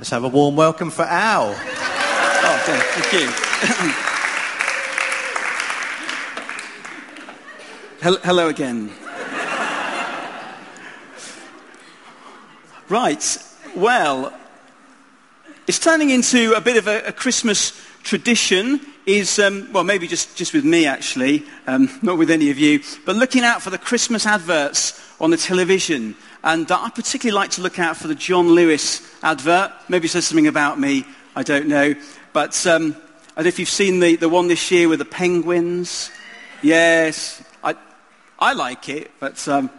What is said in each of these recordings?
Let's have a warm welcome for Al. Oh, thank you. Hello again. Right. Well, it's turning into a bit of a, a Christmas tradition. Is um, well, maybe just, just with me actually, um, not with any of you, but looking out for the Christmas adverts on the television. And I particularly like to look out for the John Lewis advert. Maybe it says something about me. I don't know. But um, if you've seen the, the one this year with the penguins. Yes, I, I like it, but, um,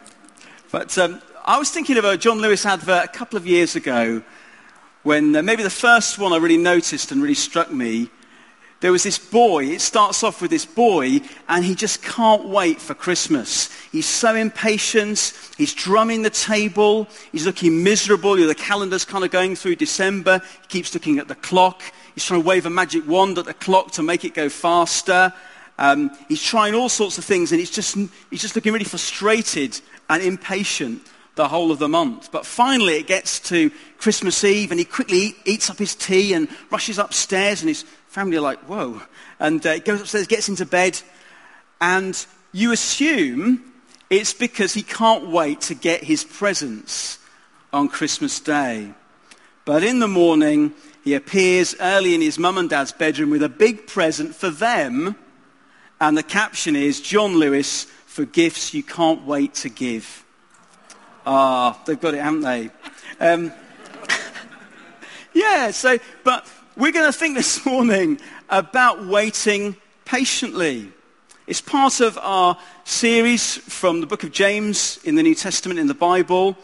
but um, I was thinking of a John Lewis advert a couple of years ago when uh, maybe the first one I really noticed and really struck me. There was this boy, it starts off with this boy, and he just can't wait for Christmas. He's so impatient, he's drumming the table, he's looking miserable. You know, the calendar's kind of going through December, he keeps looking at the clock, he's trying to wave a magic wand at the clock to make it go faster. Um, he's trying all sorts of things, and he's just, he's just looking really frustrated and impatient the whole of the month. But finally, it gets to Christmas Eve, and he quickly eats up his tea and rushes upstairs, and his family are like, whoa. And uh, goes upstairs, gets into bed, and you assume it's because he can't wait to get his presents on Christmas Day. But in the morning, he appears early in his mum and dad's bedroom with a big present for them, and the caption is John Lewis for gifts you can't wait to give. Ah, they've got it, haven't they? Um, yeah, so, but we're going to think this morning about waiting patiently. It's part of our series from the book of James in the New Testament in the Bible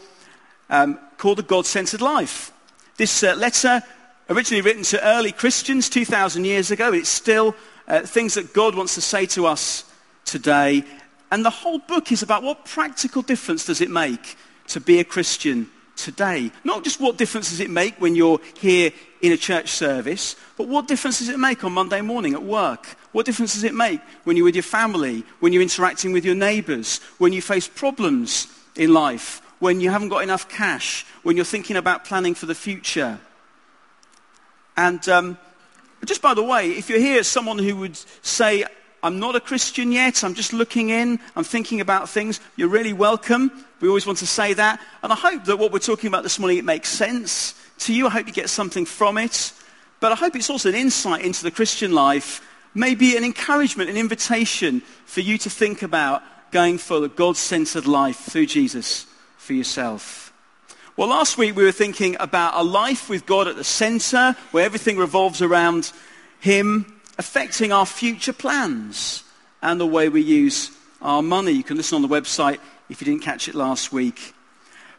um, called The God Centered Life. This uh, letter, originally written to early Christians 2,000 years ago, it's still uh, things that God wants to say to us today. And the whole book is about what practical difference does it make to be a Christian today. Not just what difference does it make when you're here in a church service, but what difference does it make on Monday morning at work? What difference does it make when you're with your family, when you're interacting with your neighbors, when you face problems in life, when you haven't got enough cash, when you're thinking about planning for the future? And um, just by the way, if you're here as someone who would say, I'm not a Christian yet. I'm just looking in. I'm thinking about things. You're really welcome. We always want to say that. And I hope that what we're talking about this morning, it makes sense to you. I hope you get something from it. But I hope it's also an insight into the Christian life, maybe an encouragement, an invitation for you to think about going for a God-centered life through Jesus for yourself. Well, last week we were thinking about a life with God at the center, where everything revolves around Him affecting our future plans and the way we use our money. You can listen on the website if you didn't catch it last week.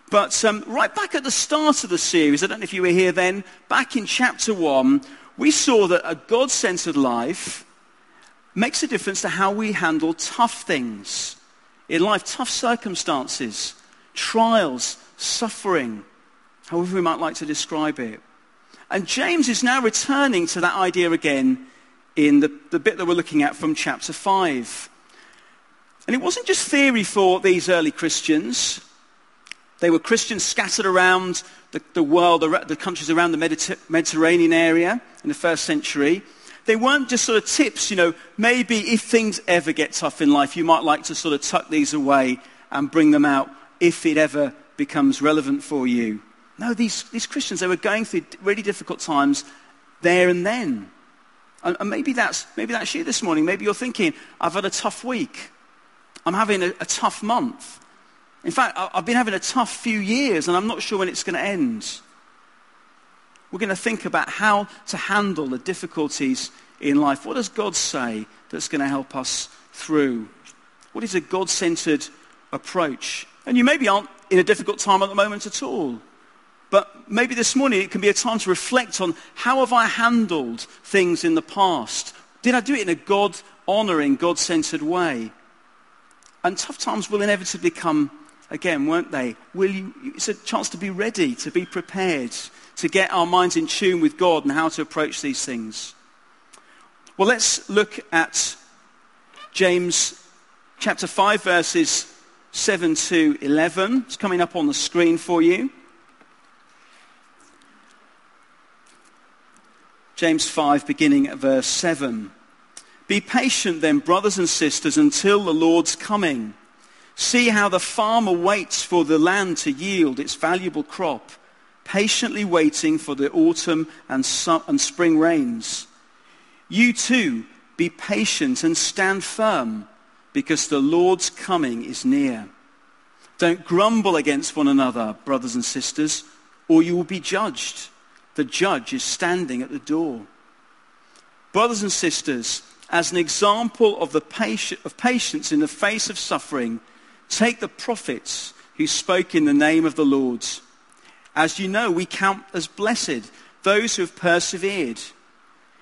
But um, right back at the start of the series, I don't know if you were here then, back in chapter 1, we saw that a God centered life makes a difference to how we handle tough things in life, tough circumstances, trials, suffering, however we might like to describe it. And James is now returning to that idea again in the, the bit that we're looking at from chapter 5. And it wasn't just theory for these early Christians. They were Christians scattered around the, the world, the, the, countries around the Mediter- Mediterranean area in the first century. They weren't just sort of tips, you know, maybe if things ever get tough in life, you might like to sort of tuck these away and bring them out if it ever becomes relevant for you. No, these, these Christians, they were going through really difficult times there and then. And, and maybe, that's, maybe that's you this morning. Maybe you're thinking, I've had a tough week. I'm having a, a tough month. In fact, I, I've been having a tough few years and I'm not sure when it's going to end. We're going to think about how to handle the difficulties in life. What does God say that's going to help us through? What is a God centered approach? And you maybe aren't in a difficult time at the moment at all. But maybe this morning it can be a time to reflect on how have I handled things in the past? Did I do it in a God honoring, God centered way? And tough times will inevitably come again, won't they? Will you, it's a chance to be ready, to be prepared, to get our minds in tune with God and how to approach these things. Well, let's look at James chapter 5, verses 7 to 11. It's coming up on the screen for you. James 5, beginning at verse 7. Be patient then, brothers and sisters, until the Lord's coming. See how the farmer waits for the land to yield its valuable crop, patiently waiting for the autumn and, su- and spring rains. You too, be patient and stand firm, because the Lord's coming is near. Don't grumble against one another, brothers and sisters, or you will be judged. The judge is standing at the door. Brothers and sisters, as an example of, the patient, of patience in the face of suffering, take the prophets who spoke in the name of the Lord. As you know, we count as blessed those who have persevered.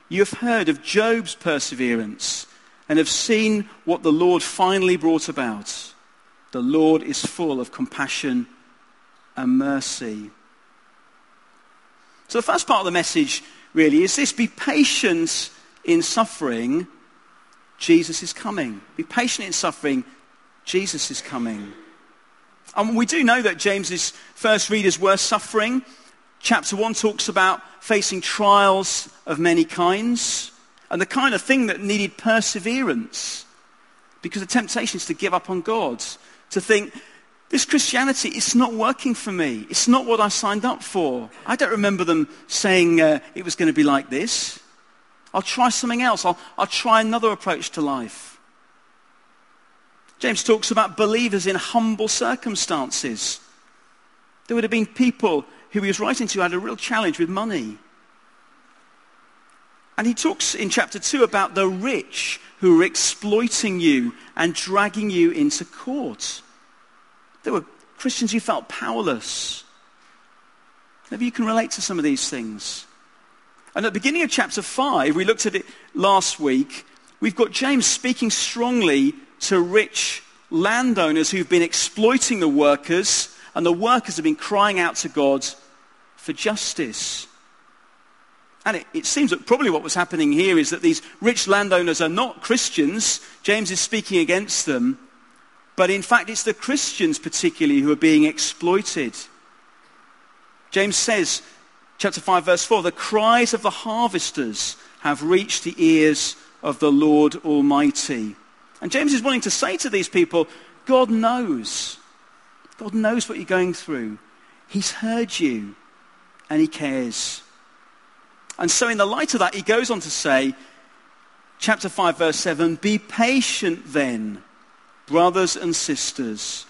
You have heard of Job's perseverance and have seen what the Lord finally brought about. The Lord is full of compassion and mercy. So the first part of the message really is this be patient in suffering, Jesus is coming. Be patient in suffering, Jesus is coming. And we do know that James's first readers were suffering. Chapter 1 talks about facing trials of many kinds and the kind of thing that needed perseverance because the temptation is to give up on God to think, this Christianity, it's not working for me. It's not what I signed up for. I don't remember them saying uh, it was going to be like this. I'll try something else. I'll, I'll try another approach to life. James talks about believers in humble circumstances. There would have been people who he was writing to had a real challenge with money. And he talks in chapter 2 about the rich who are exploiting you and dragging you into court. There were Christians who felt powerless. Maybe you can relate to some of these things. And at the beginning of chapter 5, we looked at it last week, we've got James speaking strongly to rich landowners who've been exploiting the workers, and the workers have been crying out to God for justice. And it, it, seems that probably what was happening here is that these rich landowners are not Christians. James is speaking against them. But in fact, it's the Christians particularly who are being exploited. James says, chapter 5, verse 4, the cries of the harvesters have reached the ears of the Lord Almighty. And James is wanting to say to these people, God knows. God knows what you're going through. He's heard you and he cares. And so, in the light of that, he goes on to say, chapter 5, verse 7 Be patient then brothers and sisters,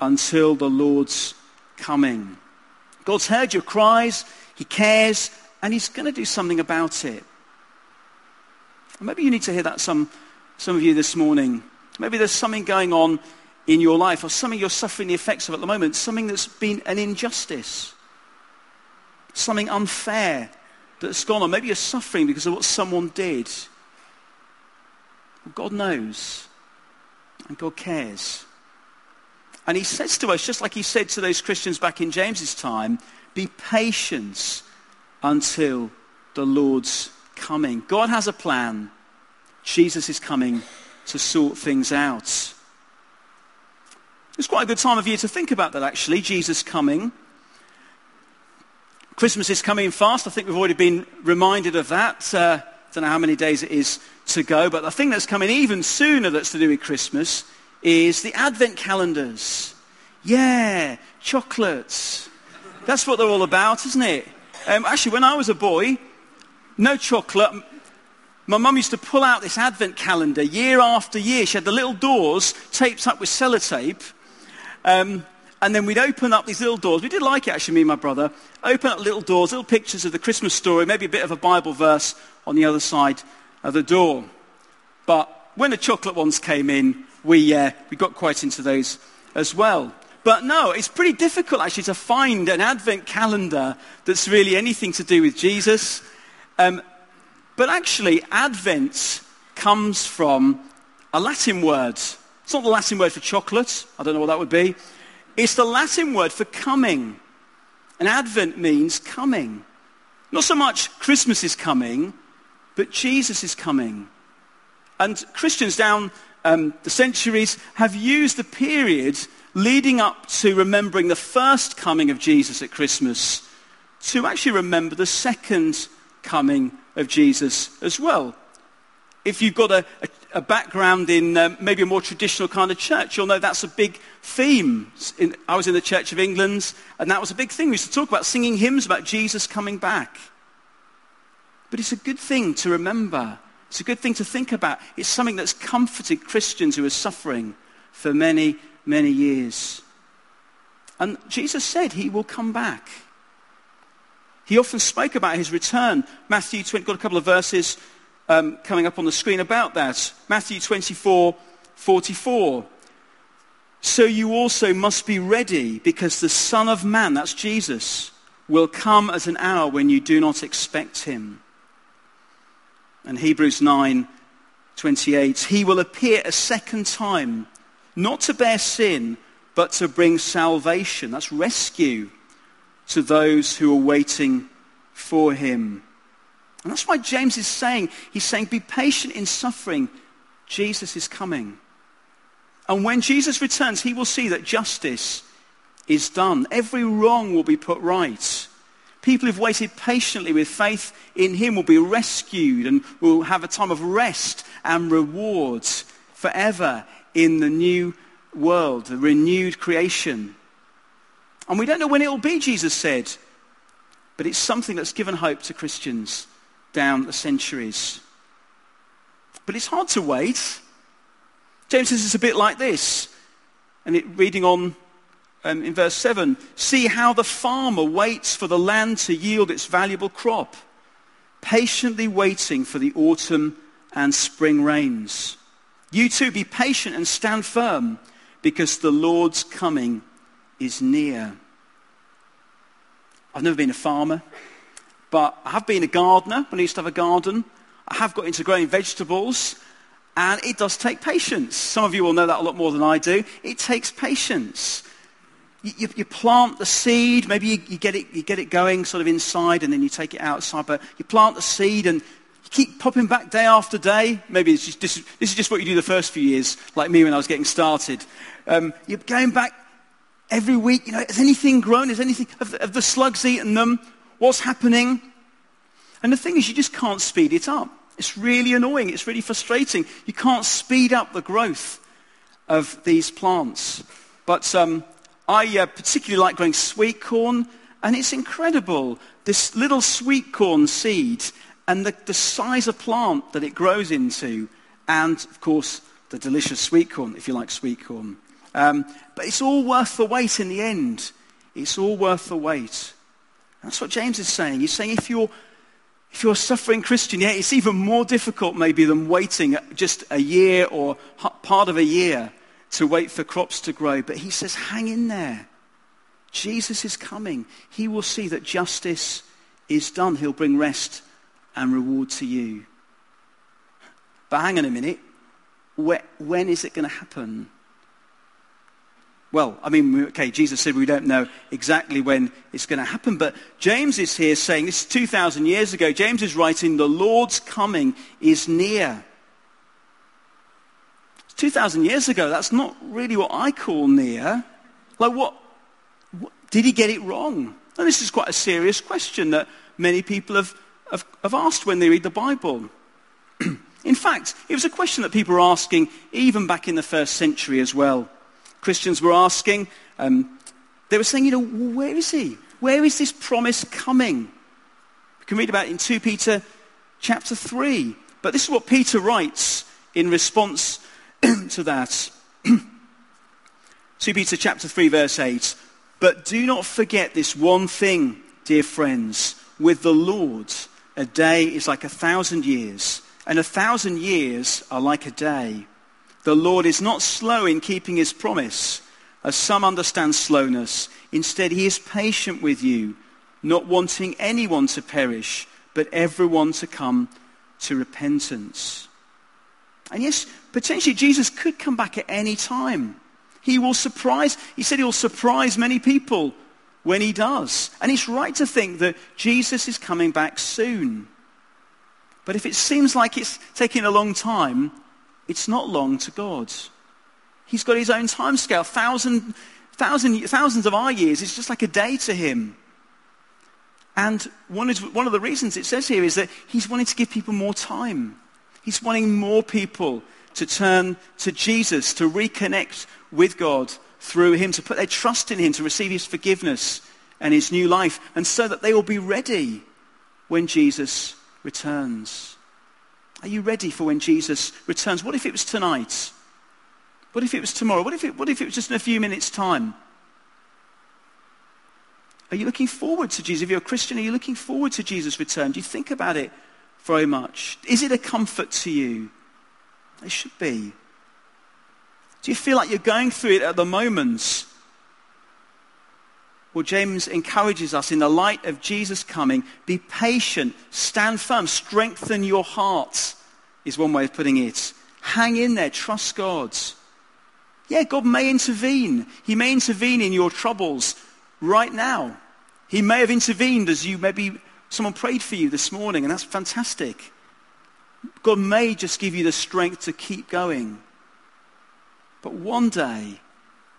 until the Lord's coming. God's heard your cries, He cares, and He's going to do something about it. Maybe you need to hear that, some, some of you this morning. Maybe there's something going on in your life, or something you're suffering the effects of at the moment, something that's been an injustice, something unfair that's gone on. Maybe you're suffering because of what someone did. Well, God knows. And God cares. And he says to us, just like he said to those Christians back in James's time, be patient until the Lord's coming. God has a plan. Jesus is coming to sort things out. It's quite a good time of year to think about that, actually, Jesus coming. Christmas is coming fast. I think we've already been reminded of that. Uh, I don't know how many days it is to go, but the thing that's coming even sooner that's to do with Christmas is the Advent calendars. Yeah, chocolates. That's what they're all about, isn't it? Um, actually, when I was a boy, no chocolate. My mum used to pull out this Advent calendar year after year. She had the little doors taped up with sellotape. Um, and then we'd open up these little doors. We did like it, actually, me and my brother. Open up little doors, little pictures of the Christmas story, maybe a bit of a Bible verse on the other side of the door. But when the chocolate ones came in, we, uh, we got quite into those as well. But no, it's pretty difficult actually to find an Advent calendar that's really anything to do with Jesus. Um, but actually, Advent comes from a Latin word. It's not the Latin word for chocolate. I don't know what that would be. It's the Latin word for coming. And Advent means coming. Not so much Christmas is coming, but Jesus is coming. And Christians down um, the centuries have used the period leading up to remembering the first coming of Jesus at Christmas to actually remember the second coming of Jesus as well. If you've got a, a, a background in um, maybe a more traditional kind of church, you'll know that's a big theme. In, I was in the Church of England, and that was a big thing. We used to talk about singing hymns about Jesus coming back. But it's a good thing to remember. It's a good thing to think about. It's something that's comforted Christians who are suffering for many, many years. And Jesus said he will come back. He often spoke about his return. Matthew 20, got a couple of verses um, coming up on the screen about that. Matthew 24, 44. So you also must be ready because the Son of Man, that's Jesus, will come at an hour when you do not expect him. And Hebrews 9, 28. He will appear a second time, not to bear sin, but to bring salvation. That's rescue to those who are waiting for him. And that's why James is saying, he's saying, be patient in suffering. Jesus is coming. And when Jesus returns, he will see that justice is done. Every wrong will be put right. People who've waited patiently with faith in him will be rescued and will have a time of rest and rewards forever in the new world, the renewed creation. And we don't know when it will be, Jesus said. But it's something that's given hope to Christians down the centuries. But it's hard to wait. James says it's a bit like this. And it, reading on um, in verse 7 See how the farmer waits for the land to yield its valuable crop, patiently waiting for the autumn and spring rains. You too be patient and stand firm, because the Lord's coming is near. I've never been a farmer, but I have been a gardener when I used to have a garden. I have got into growing vegetables, and it does take patience. Some of you will know that a lot more than I do. It takes patience. You, you, you plant the seed, maybe you, you, get it, you get it going sort of inside, and then you take it outside, but you plant the seed and keep popping back day after day. Maybe just, this, this, is just what you do the first few years, like me when I was getting started. Um, you're going back every week, you know, has anything grown? Has anything, have, have the slugs eaten them? What's happening? And the thing is, you just can't speed it up. It's really annoying. It's really frustrating. You can't speed up the growth of these plants. But um, I uh, particularly like growing sweet corn, and it's incredible. This little sweet corn seed and the, the size of plant that it grows into, and of course, the delicious sweet corn, if you like sweet corn. Um, but it's all worth the wait in the end. It's all worth the wait. That's what James is saying. He's saying if you're, if you're a suffering Christian, yeah, it's even more difficult maybe than waiting just a year or part of a year to wait for crops to grow. But he says, hang in there. Jesus is coming. He will see that justice is done. He'll bring rest and reward to you. But hang on a minute. When is it going to happen? Well, I mean, okay, Jesus said we don't know exactly when it's going to happen, but James is here saying, this is 2,000 years ago, James is writing, the Lord's coming is near. 2,000 years ago, that's not really what I call near. Like, what, what did he get it wrong? And this is quite a serious question that many people have, have, have asked when they read the Bible. in fact, it was a question that people were asking even back in the first century as well. Christians were asking. Um, they were saying, you know, where is he? Where is this promise coming? We can read about it in 2 Peter chapter 3. But this is what Peter writes in response to that. 2 Peter chapter 3 verse 8. But do not forget this one thing, dear friends. With the Lord, a day is like a thousand years, and a thousand years are like a day. The Lord is not slow in keeping his promise, as some understand slowness. Instead, he is patient with you, not wanting anyone to perish, but everyone to come to repentance. And yes, potentially Jesus could come back at any time. He will surprise, he said he will surprise many people when he does. And it's right to think that Jesus is coming back soon. But if it seems like it's taking a long time, it's not long to God. He's got his own time scale. Thousand, thousand, thousands of our years, it's just like a day to him. And one, is, one of the reasons it says here is that he's wanting to give people more time. He's wanting more people to turn to Jesus, to reconnect with God through him, to put their trust in him, to receive his forgiveness and his new life, and so that they will be ready when Jesus returns. Are you ready for when Jesus returns? What if it was tonight? What if it was tomorrow? What if it, what if it was just in a few minutes' time? Are you looking forward to Jesus? If you're a Christian, are you looking forward to Jesus' return? Do you think about it very much? Is it a comfort to you? It should be. Do you feel like you're going through it at the moment? Well, James encourages us in the light of Jesus coming, be patient, stand firm, strengthen your heart, is one way of putting it. Hang in there, trust God. Yeah, God may intervene. He may intervene in your troubles right now. He may have intervened as you maybe someone prayed for you this morning, and that's fantastic. God may just give you the strength to keep going. But one day,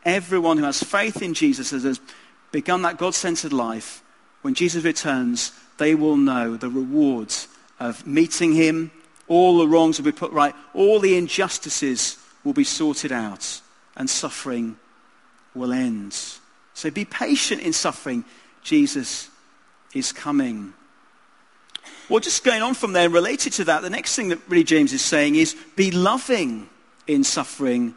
everyone who has faith in Jesus has begun that God centered life. When Jesus returns, they will know the rewards of meeting him. All the wrongs will be put right. All the injustices will be sorted out. And suffering will end. So be patient in suffering. Jesus is coming. Well, just going on from there, related to that, the next thing that really James is saying is be loving in suffering.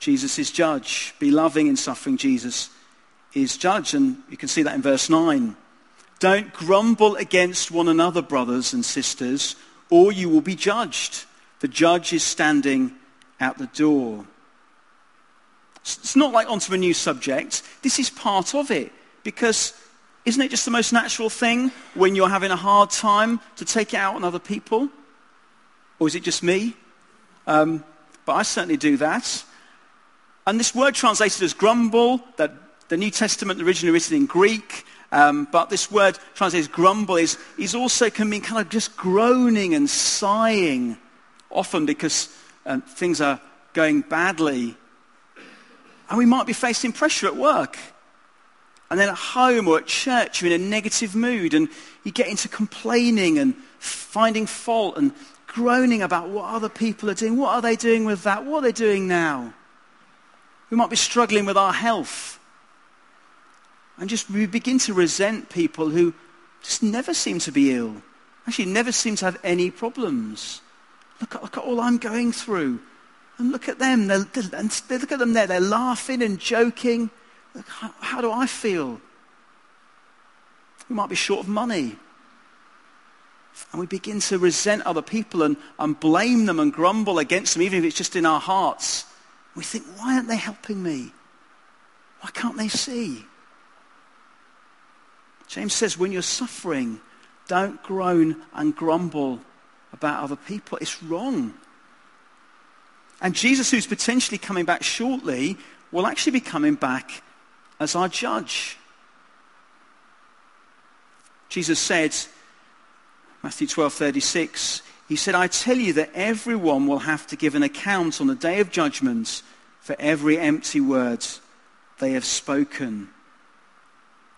Jesus is judge. Be loving in suffering. Jesus is judge. And you can see that in verse 9. Don't grumble against one another, brothers and sisters, or you will be judged. The judge is standing at the door. It's not like onto a new subject. This is part of it. Because isn't it just the most natural thing when you're having a hard time to take it out on other people? Or is it just me? Um, but I certainly do that. And this word translated as grumble, that the New Testament originally written in Greek, um, but this word translated as grumble is, is also can mean kind of just groaning and sighing, often because uh, things are going badly. And we might be facing pressure at work. And then at home or at church, you're in a negative mood and you get into complaining and finding fault and groaning about what other people are doing. What are they doing with that? What are they doing now? We might be struggling with our health. And just we begin to resent people who just never seem to be ill. Actually, never seem to have any problems. Look at, look at all I'm going through. And look at them. They're, they're, look at them there. They're laughing and joking. Look, how, how do I feel? We might be short of money. And we begin to resent other people and, and blame them and grumble against them, even if it's just in our hearts. We think, why aren't they helping me? Why can't they see? James says, when you're suffering, don't groan and grumble about other people. It's wrong. And Jesus, who's potentially coming back shortly, will actually be coming back as our judge. Jesus said, Matthew 12:36, he said, I tell you that everyone will have to give an account on the day of judgment for every empty word they have spoken.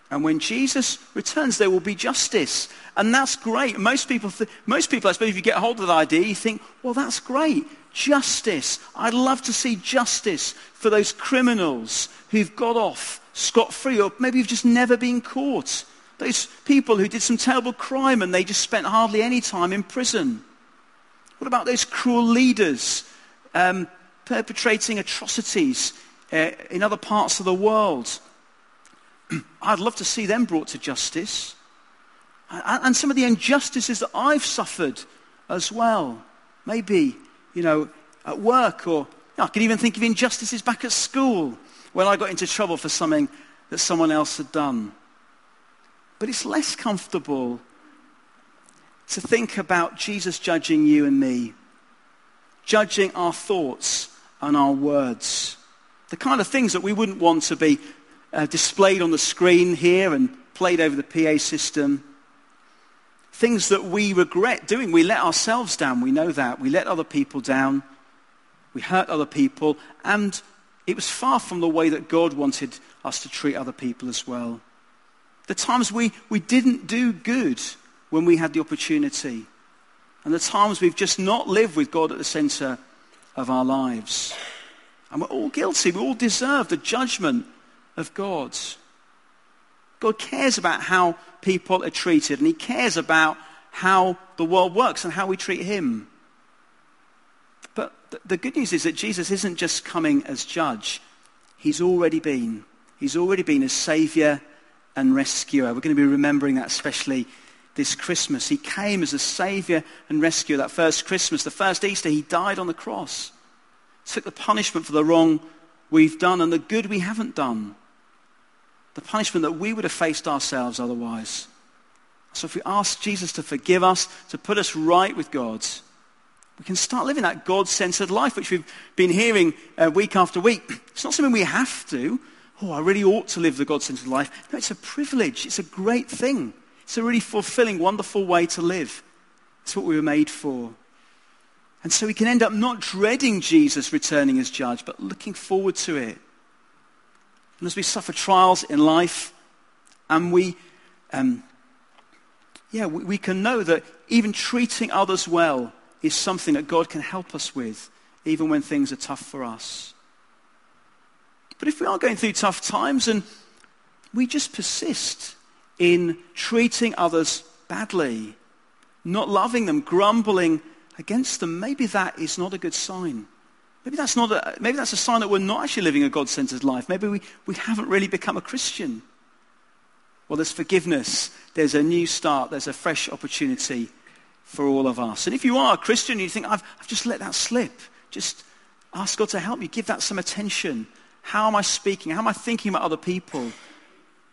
And when Jesus returns, there will be justice. And that's great. Most people, th- most people, I suppose, if you get hold of that idea, you think, well, that's great. Justice. I'd love to see justice for those criminals who've got off scot-free or maybe have just never been caught. Those people who did some terrible crime and they just spent hardly any time in prison. What about those cruel leaders um, perpetrating atrocities uh, in other parts of the world? I'd love to see them brought to justice. And, some of the injustices that I've suffered as well. Maybe, you know, at work or I can even think of injustices back at school when I got into trouble for something that someone else had done. But it's less comfortable to think about Jesus judging you and me, judging our thoughts and our words. The kind of things that we wouldn't want to be uh, displayed on the screen here and played over the PA system. Things that we regret doing. We let ourselves down. We know that. We let other people down. We hurt other people. And it was far from the way that God wanted us to treat other people as well. The times we, we didn't do good when we had the opportunity. And the times we've just not lived with God at the center of our lives. And we're all guilty. We all deserve the judgment of God. God cares about how people are treated, and He cares about how the world works and how we treat Him. But the good news is that Jesus isn't just coming as judge. He's already been. He's already been as Savior and rescuer. We're going to be remembering that especially this Christmas. He came as a Savior and rescuer. That first Christmas, the first Easter, He died on the cross. Took the punishment for the wrong we've done and the good we haven't done. The punishment that we would have faced ourselves otherwise. So if we ask Jesus to forgive us, to put us right with God, we can start living that God-centered life, which we've been hearing uh, week after week. It's not something we have to. Oh, I really ought to live the God-centered life. No, it's a privilege. It's a great thing. It's a really fulfilling, wonderful way to live. It's what we were made for. And so we can end up not dreading Jesus returning as judge, but looking forward to it. And as we suffer trials in life, and we, um, yeah, we, we can know that even treating others well is something that God can help us with, even when things are tough for us. But if we are going through tough times and we just persist in treating others badly, not loving them, grumbling against them, maybe that is not a good sign. Maybe that's, not a, maybe that's a sign that we're not actually living a God centered life. Maybe we, we haven't really become a Christian. Well, there's forgiveness, there's a new start, there's a fresh opportunity for all of us. And if you are a Christian and you think, I've, I've just let that slip, just ask God to help you. Give that some attention. How am I speaking? How am I thinking about other people?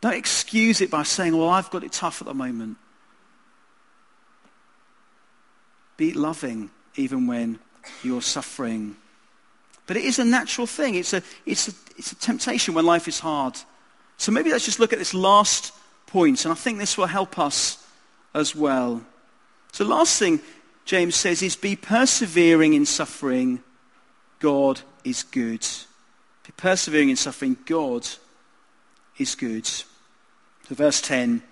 Don't excuse it by saying, well, I've got it tough at the moment. Be loving even when you're suffering. But it is a natural thing. It's a, it's a, it's a temptation when life is hard. So maybe let's just look at this last point, and I think this will help us as well. So, last thing James says is be persevering in suffering. God is good. Be persevering in suffering. God is good. So, verse 10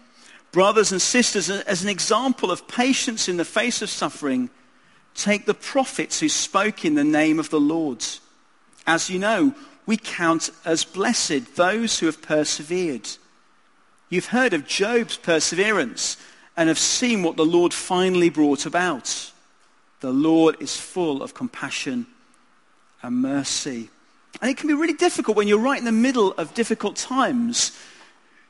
Brothers and sisters, as an example of patience in the face of suffering, take the prophets who spoke in the name of the Lord. As you know, we count as blessed those who have persevered. You've heard of Job's perseverance and have seen what the Lord finally brought about. The Lord is full of compassion and mercy. And it can be really difficult when you're right in the middle of difficult times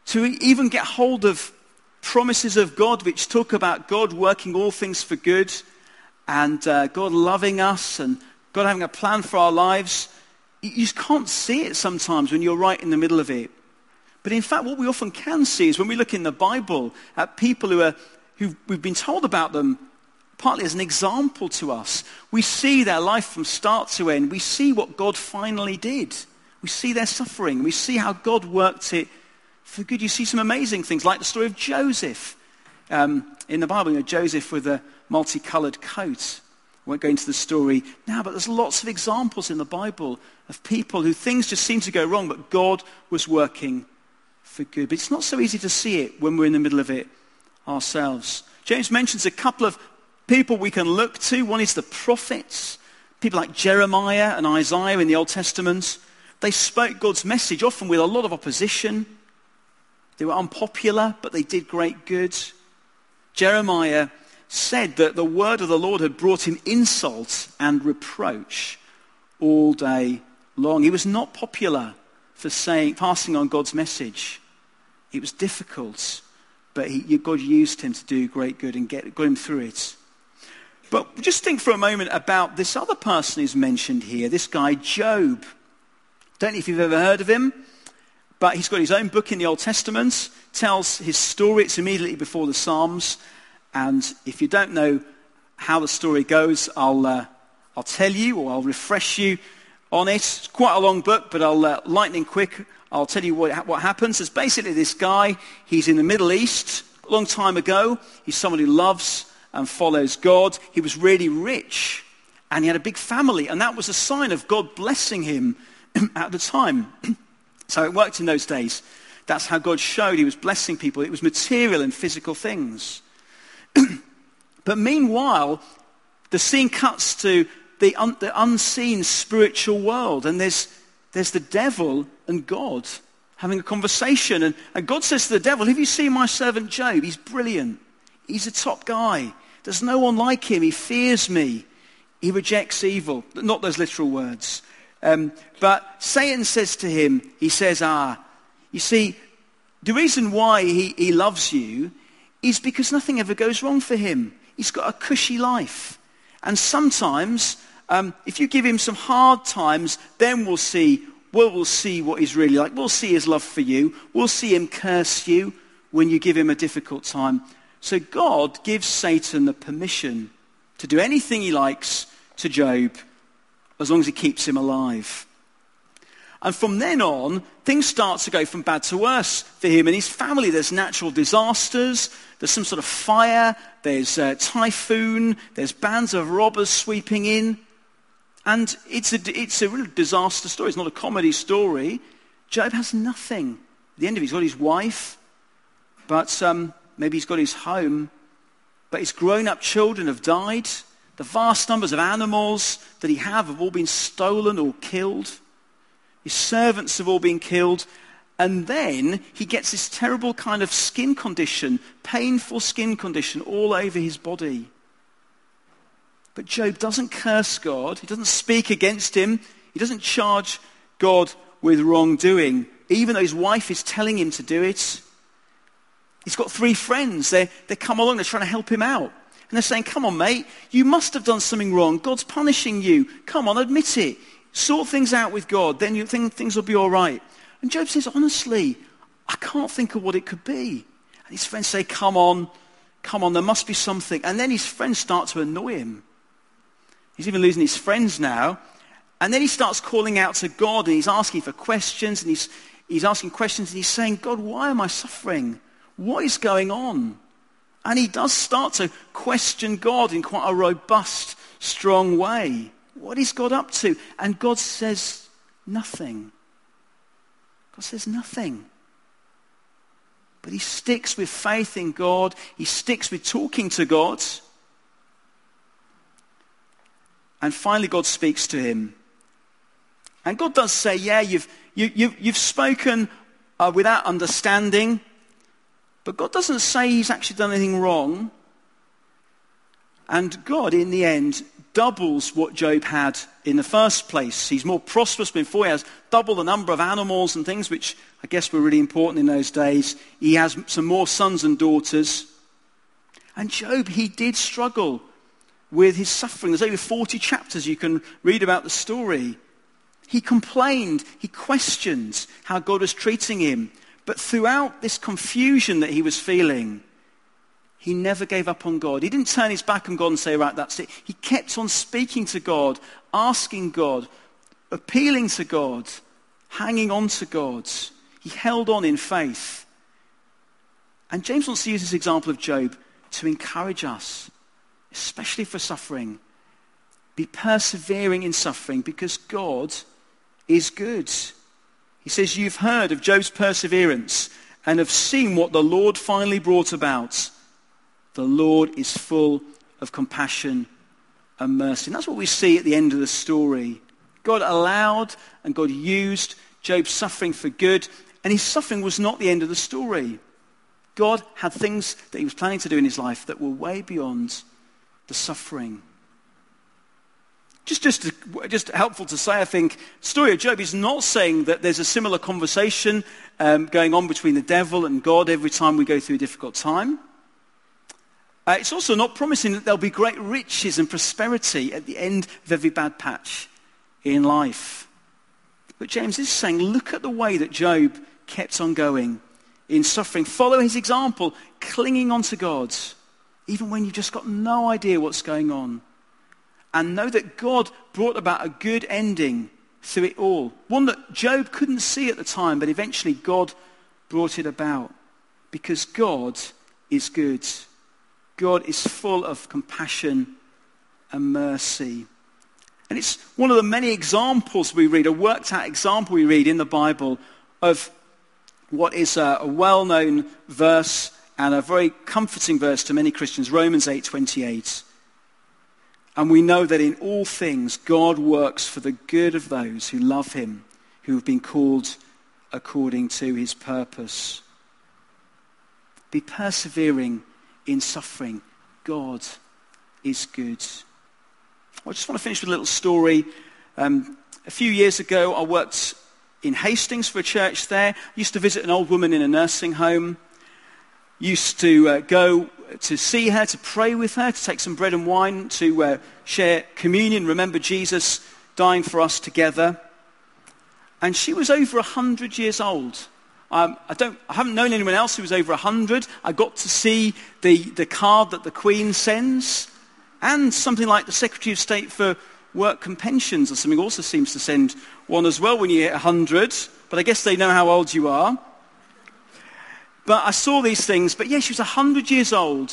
to even get hold of promises of God which talk about God working all things for good and uh, God loving us and God having a plan for our lives. You just can't see it sometimes when you're right in the middle of it. But in fact, what we often can see is when we look in the Bible at people who are, who we've been told about them partly as an example to us, we see their life from start to end. We see what God finally did. We see their suffering. We see how God worked it for good. You see some amazing things, like the story of Joseph um, in the Bible. You know, Joseph with a multicolored coat. I won't go into the story now, but there's lots of examples in the Bible of people who things just seem to go wrong, but God was working for good. But it's not so easy to see it when we're in the middle of it ourselves. James mentions a couple of people we can look to. One is the prophets, people like Jeremiah and Isaiah in the Old Testament. They spoke God's message, often with a lot of opposition. They were unpopular, but they did great good. Jeremiah said that the word of the Lord had brought him insult and reproach all day long. He was not popular for saying, passing on God's message. It was difficult, but he, God used him to do great good and get, got him through it. But just think for a moment about this other person who's mentioned here, this guy Job. Don't know if you've ever heard of him, but he's got his own book in the Old Testament, tells his story. It's immediately before the Psalms. And if you don't know how the story goes, I'll, uh, I'll tell you or I'll refresh you on it. It's quite a long book, but I'll uh, lightning quick. I'll tell you what, what happens. It's basically this guy. He's in the Middle East a long time ago. He's someone who loves and follows God. He was really rich and he had a big family. And that was a sign of God blessing him at the time. so it worked in those days. That's how God showed he was blessing people. It was material and physical things. but meanwhile, the scene cuts to the, un- the unseen spiritual world, and there's, there's the devil and God having a conversation. And, and God says to the devil, Have you seen my servant Job? He's brilliant. He's a top guy. There's no one like him. He fears me. He rejects evil. Not those literal words. Um, but Satan says to him, He says, Ah, you see, the reason why he, he loves you is because nothing ever goes wrong for him. He's got a cushy life. And sometimes, um, if you give him some hard times, then we'll see, well, we'll see what he's really like. We'll see his love for you. We'll see him curse you when you give him a difficult time. So God gives Satan the permission to do anything he likes to Job as long as he keeps him alive. And from then on, things start to go from bad to worse for him and his family. There's natural disasters, there's some sort of fire, there's a typhoon, there's bands of robbers sweeping in. And it's a, it's a real disaster story. It's not a comedy story. Job has nothing. At the end of it, he's got his wife, but um, maybe he's got his home. But his grown up children have died. The vast numbers of animals that he have have all been stolen or killed. His servants have all been killed. And then he gets this terrible kind of skin condition, painful skin condition all over his body. But Job doesn't curse God. He doesn't speak against him. He doesn't charge God with wrongdoing, even though his wife is telling him to do it. He's got three friends. They, they come along, they're trying to help him out. And they're saying, Come on, mate, you must have done something wrong. God's punishing you. Come on, admit it. Sort things out with God, then you think things will be all right. And Job says, Honestly, I can't think of what it could be. And his friends say, Come on, come on, there must be something. And then his friends start to annoy him. He's even losing his friends now. And then he starts calling out to God and he's asking for questions and he's, he's asking questions and he's saying, God, why am I suffering? What is going on? And he does start to question God in quite a robust, strong way. What is God up to? And God says nothing. God says nothing. But he sticks with faith in God. He sticks with talking to God. And finally, God speaks to him. And God does say, Yeah, you've, you, you, you've spoken uh, without understanding. But God doesn't say he's actually done anything wrong. And God, in the end, doubles what Job had in the first place. He's more prosperous before. He has double the number of animals and things, which I guess were really important in those days. He has some more sons and daughters. And Job, he did struggle with his suffering. There's over 40 chapters you can read about the story. He complained, he questioned how God was treating him. But throughout this confusion that he was feeling, he never gave up on God. He didn't turn his back on God and say, right, that's it. He kept on speaking to God, asking God, appealing to God, hanging on to God. He held on in faith. And James wants to use this example of Job to encourage us, especially for suffering. Be persevering in suffering because God is good. He says, You've heard of Job's perseverance and have seen what the Lord finally brought about. The Lord is full of compassion and mercy. And that's what we see at the end of the story. God allowed and God used Job's suffering for good, and his suffering was not the end of the story. God had things that he was planning to do in his life that were way beyond the suffering. Just, just, just helpful to say, I think, story of Job is not saying that there's a similar conversation um, going on between the devil and God every time we go through a difficult time. Uh, it's also not promising that there'll be great riches and prosperity at the end of every bad patch in life. But James is saying, look at the way that Job kept on going in suffering. Follow his example, clinging on to God, even when you've just got no idea what's going on and know that God brought about a good ending through it all. One that Job couldn't see at the time, but eventually God brought it about. Because God is good. God is full of compassion and mercy. And it's one of the many examples we read, a worked out example we read in the Bible of what is a, a well-known verse and a very comforting verse to many Christians, Romans 8:28. And we know that in all things God works for the good of those who love him, who have been called according to his purpose. Be persevering in suffering. God is good. I just want to finish with a little story. Um, a few years ago, I worked in Hastings for a church there. I used to visit an old woman in a nursing home. Used to uh, go to see her, to pray with her, to take some bread and wine, to uh, share communion, remember Jesus dying for us together. And she was over 100 years old. Um, I, don't, I haven't known anyone else who was over 100. I got to see the, the card that the Queen sends, and something like the Secretary of State for Work and Pensions or something also seems to send one as well when you hit 100. But I guess they know how old you are. But I saw these things. But yeah, she was 100 years old,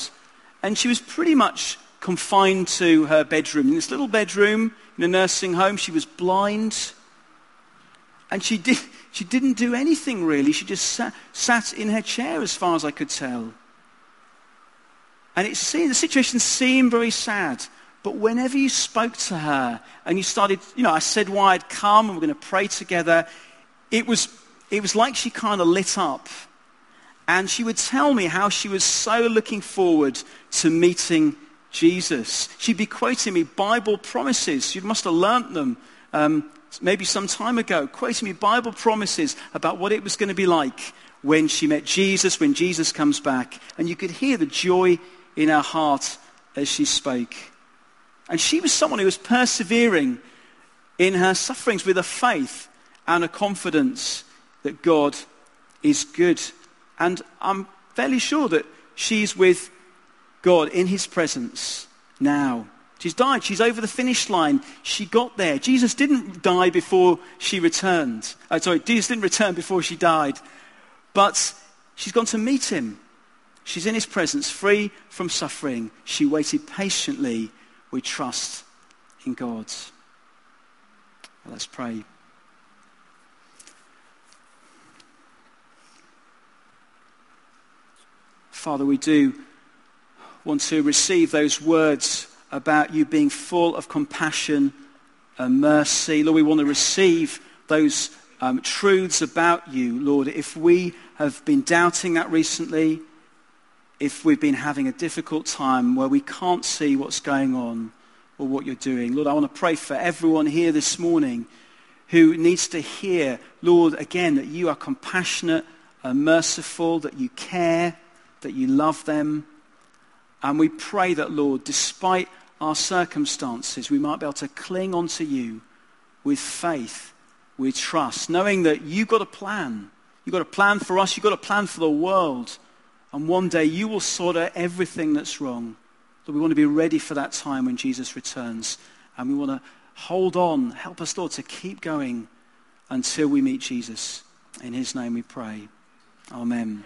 and she was pretty much confined to her bedroom. In this little bedroom in a nursing home, she was blind. And she, did, she didn't do anything really. She just sat, sat in her chair as far as I could tell. And it seemed, the situation seemed very sad. But whenever you spoke to her and you started, you know, I said why I'd come and we're going to pray together, it was, it was like she kind of lit up. And she would tell me how she was so looking forward to meeting Jesus. She'd be quoting me Bible promises. You must have learnt them um, maybe some time ago, quoting me Bible promises about what it was going to be like when she met Jesus, when Jesus comes back. And you could hear the joy in her heart as she spoke. And she was someone who was persevering in her sufferings with a faith and a confidence that God is good. And I'm fairly sure that she's with God in his presence now. She's died. She's over the finish line. She got there. Jesus didn't die before she returned. Uh, sorry, Jesus didn't return before she died. But she's gone to meet him. She's in his presence, free from suffering. She waited patiently with trust in God. Let's pray. Father, we do want to receive those words about you being full of compassion and mercy. Lord, we want to receive those um, truths about you, Lord. If we have been doubting that recently, if we've been having a difficult time where we can't see what's going on or what you're doing, Lord, I want to pray for everyone here this morning who needs to hear, Lord, again, that you are compassionate and merciful, that you care, that you love them. And we pray that, Lord, despite our circumstances, we might be able to cling onto you with faith, with trust, knowing that you've got a plan. You've got a plan for us. You've got a plan for the world. And one day you will sort out everything that's wrong. That we want to be ready for that time when Jesus returns. And we want to hold on. Help us, Lord, to keep going until we meet Jesus. In his name we pray. Amen.